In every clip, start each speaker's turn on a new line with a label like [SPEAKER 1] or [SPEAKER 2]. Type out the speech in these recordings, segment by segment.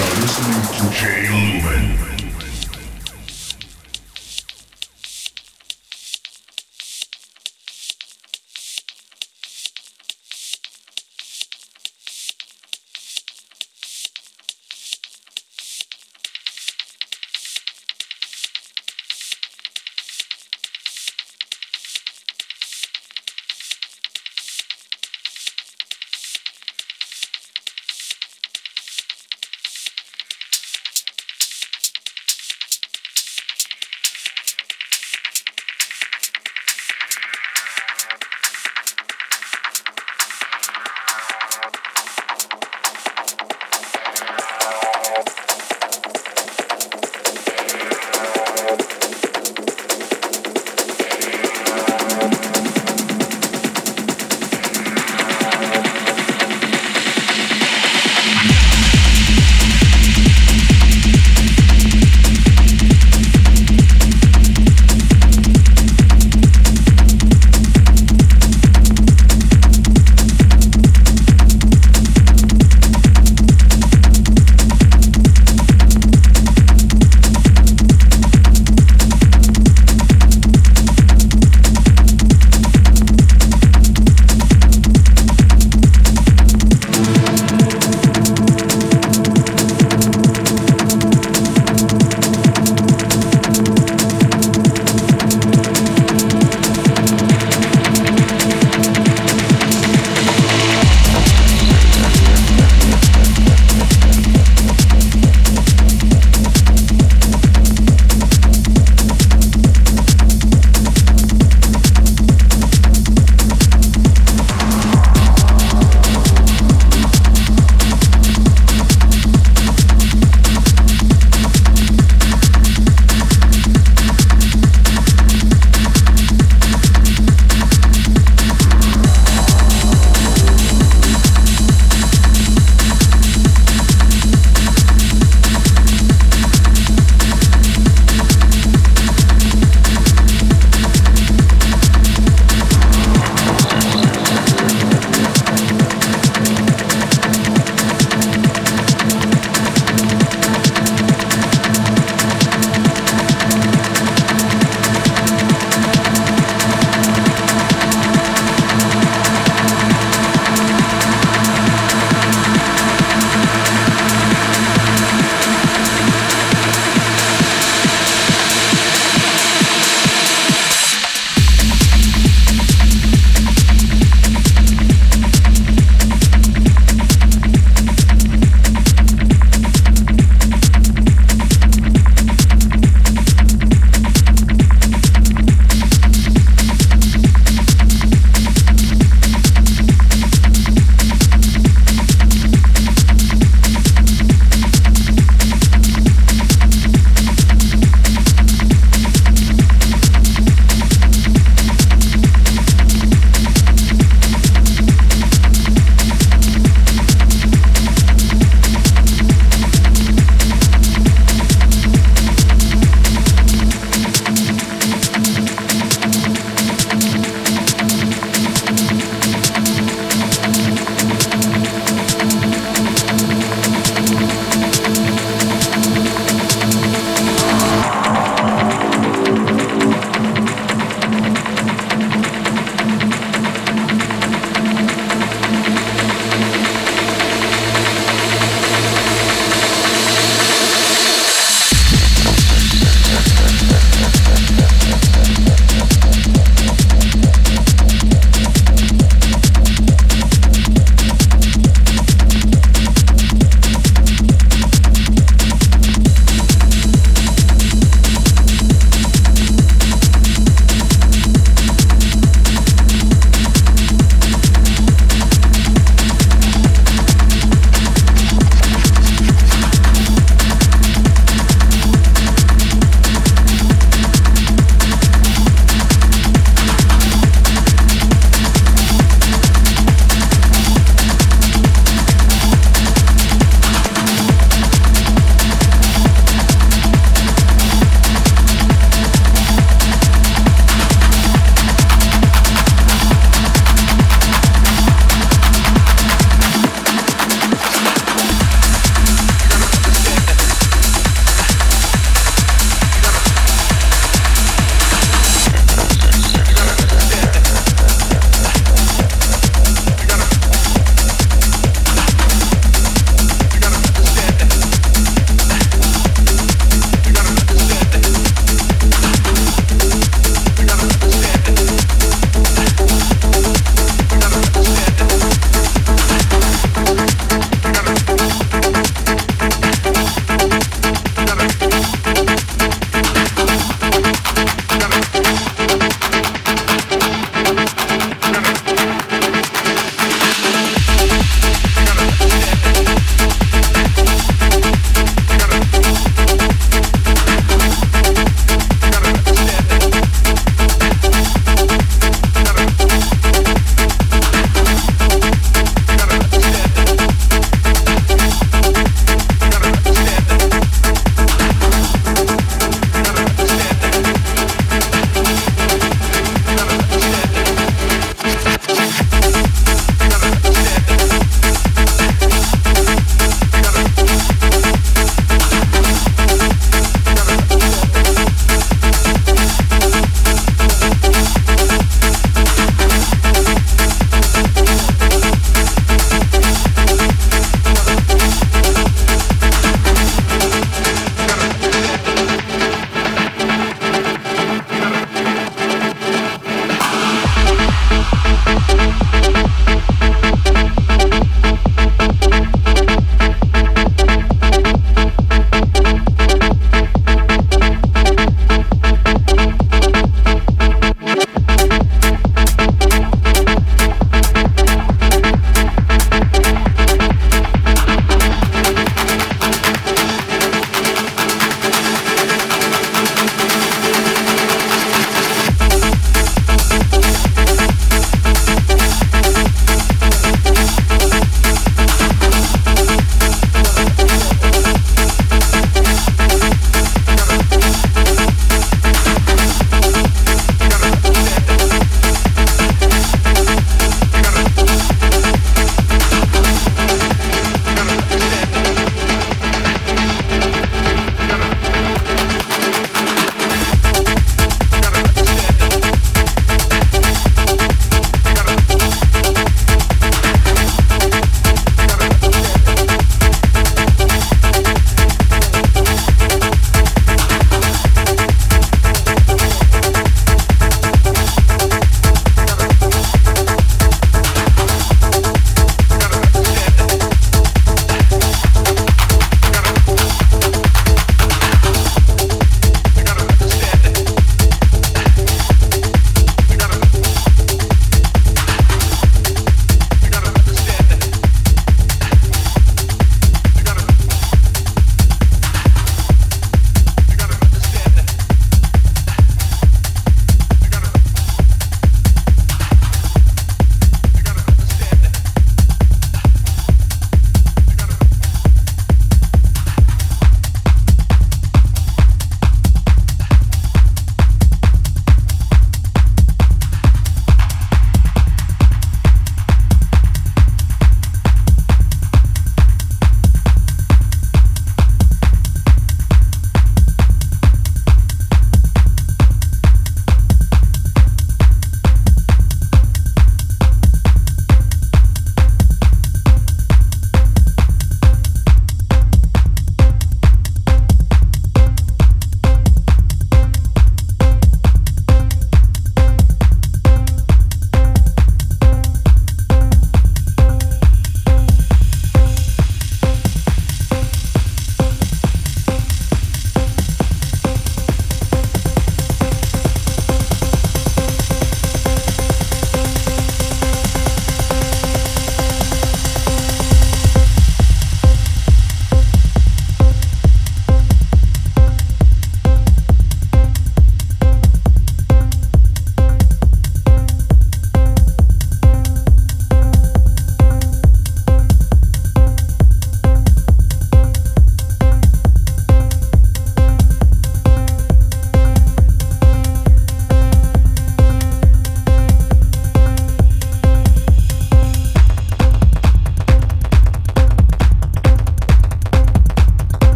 [SPEAKER 1] are listening to Jay Lumen.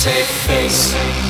[SPEAKER 2] safe face.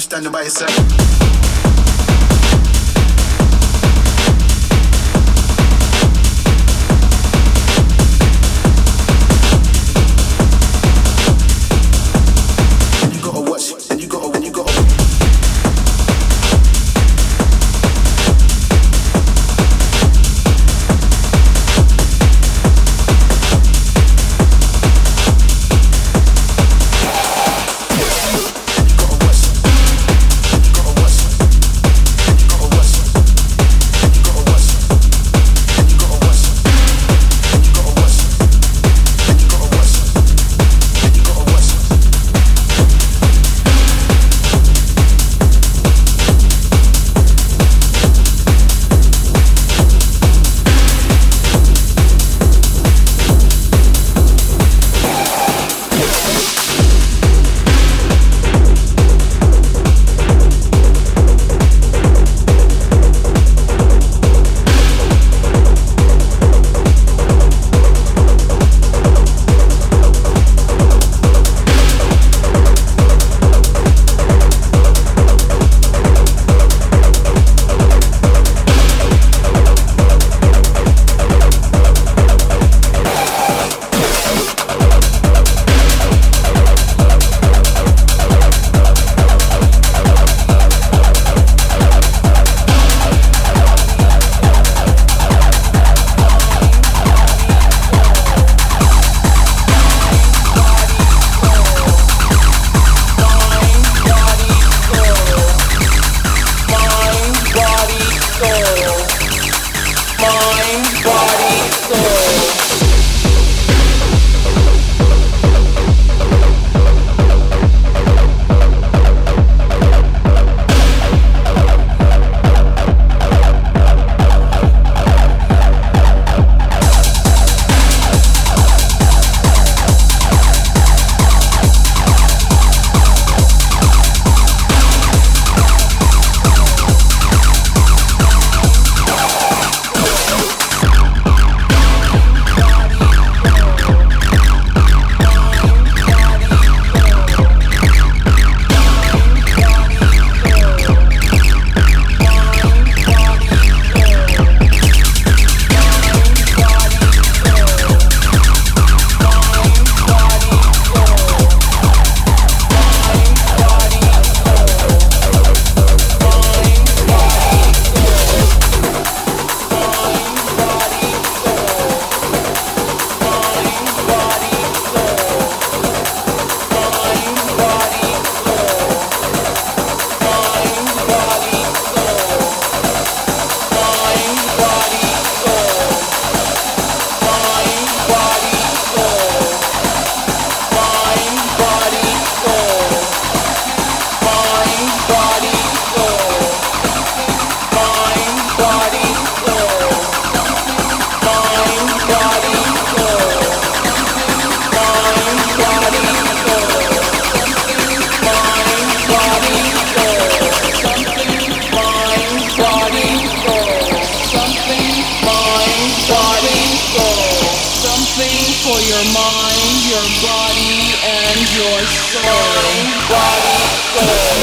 [SPEAKER 3] Standing by yourself. body and your soul. Body, soul.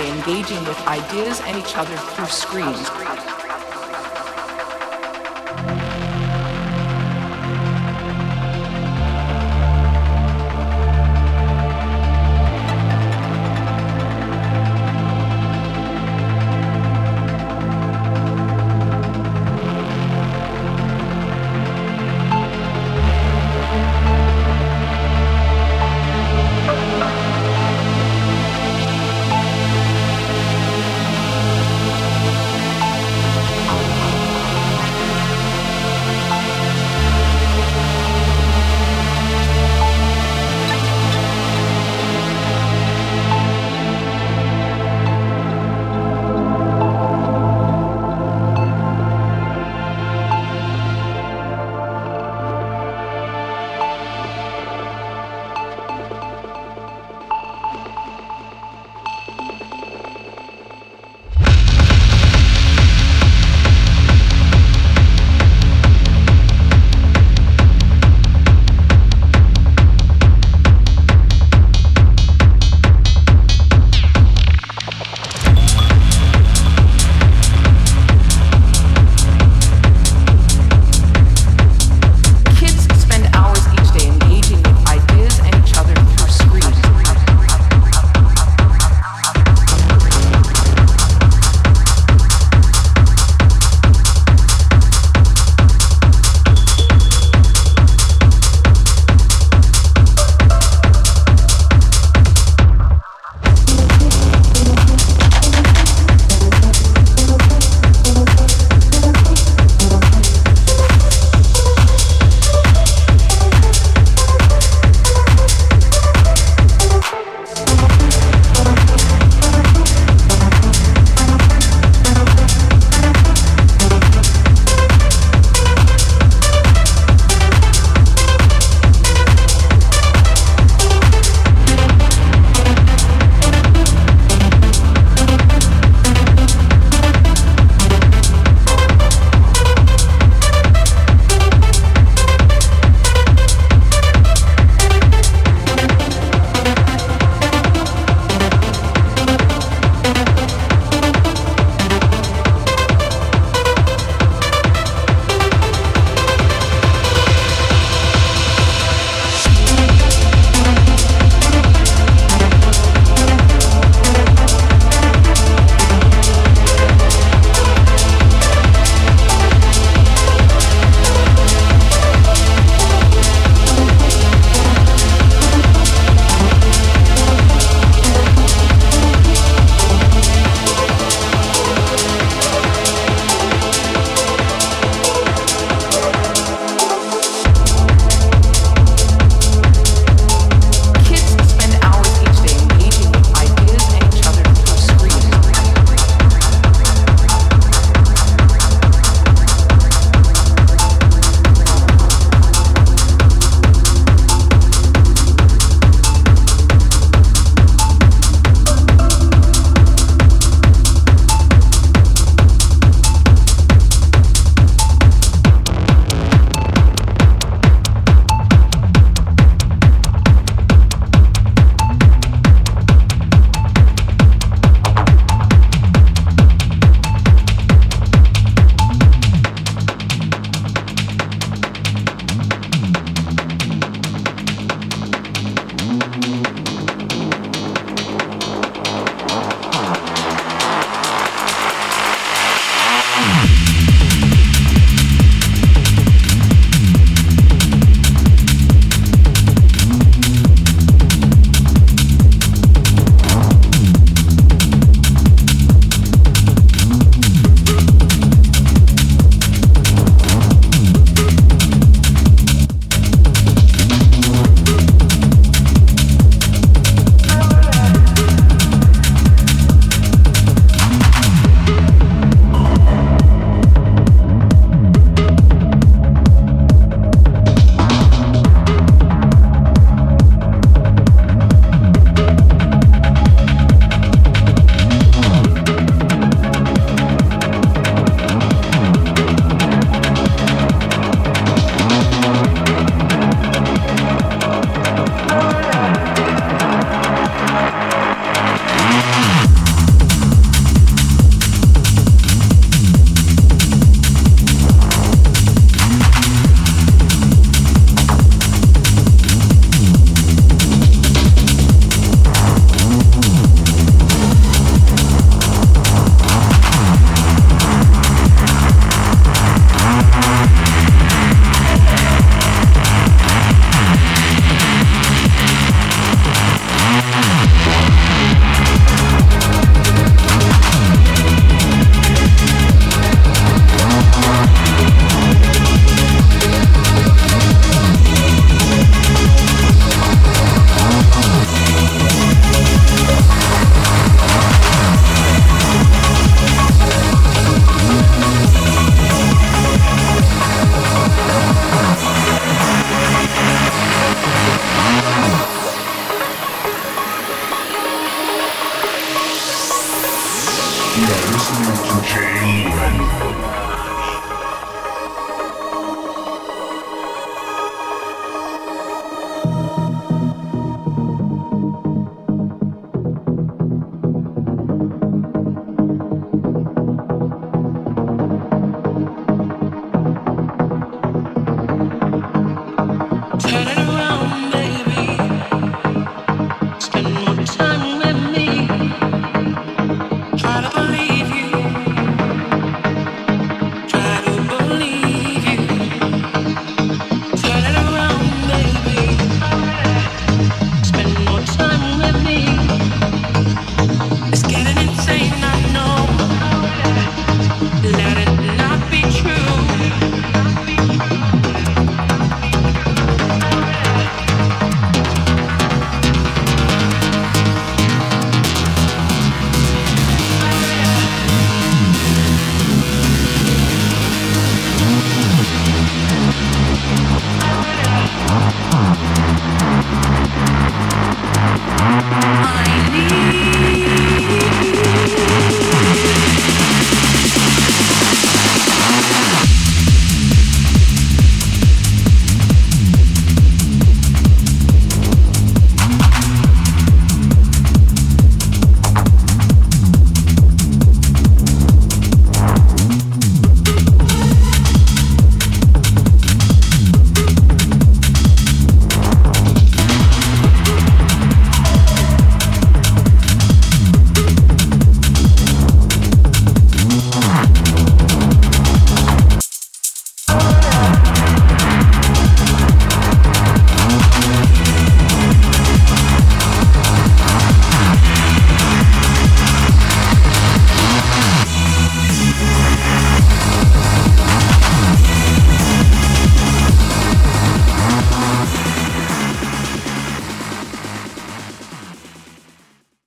[SPEAKER 3] Day engaging with ideas and each other through screens.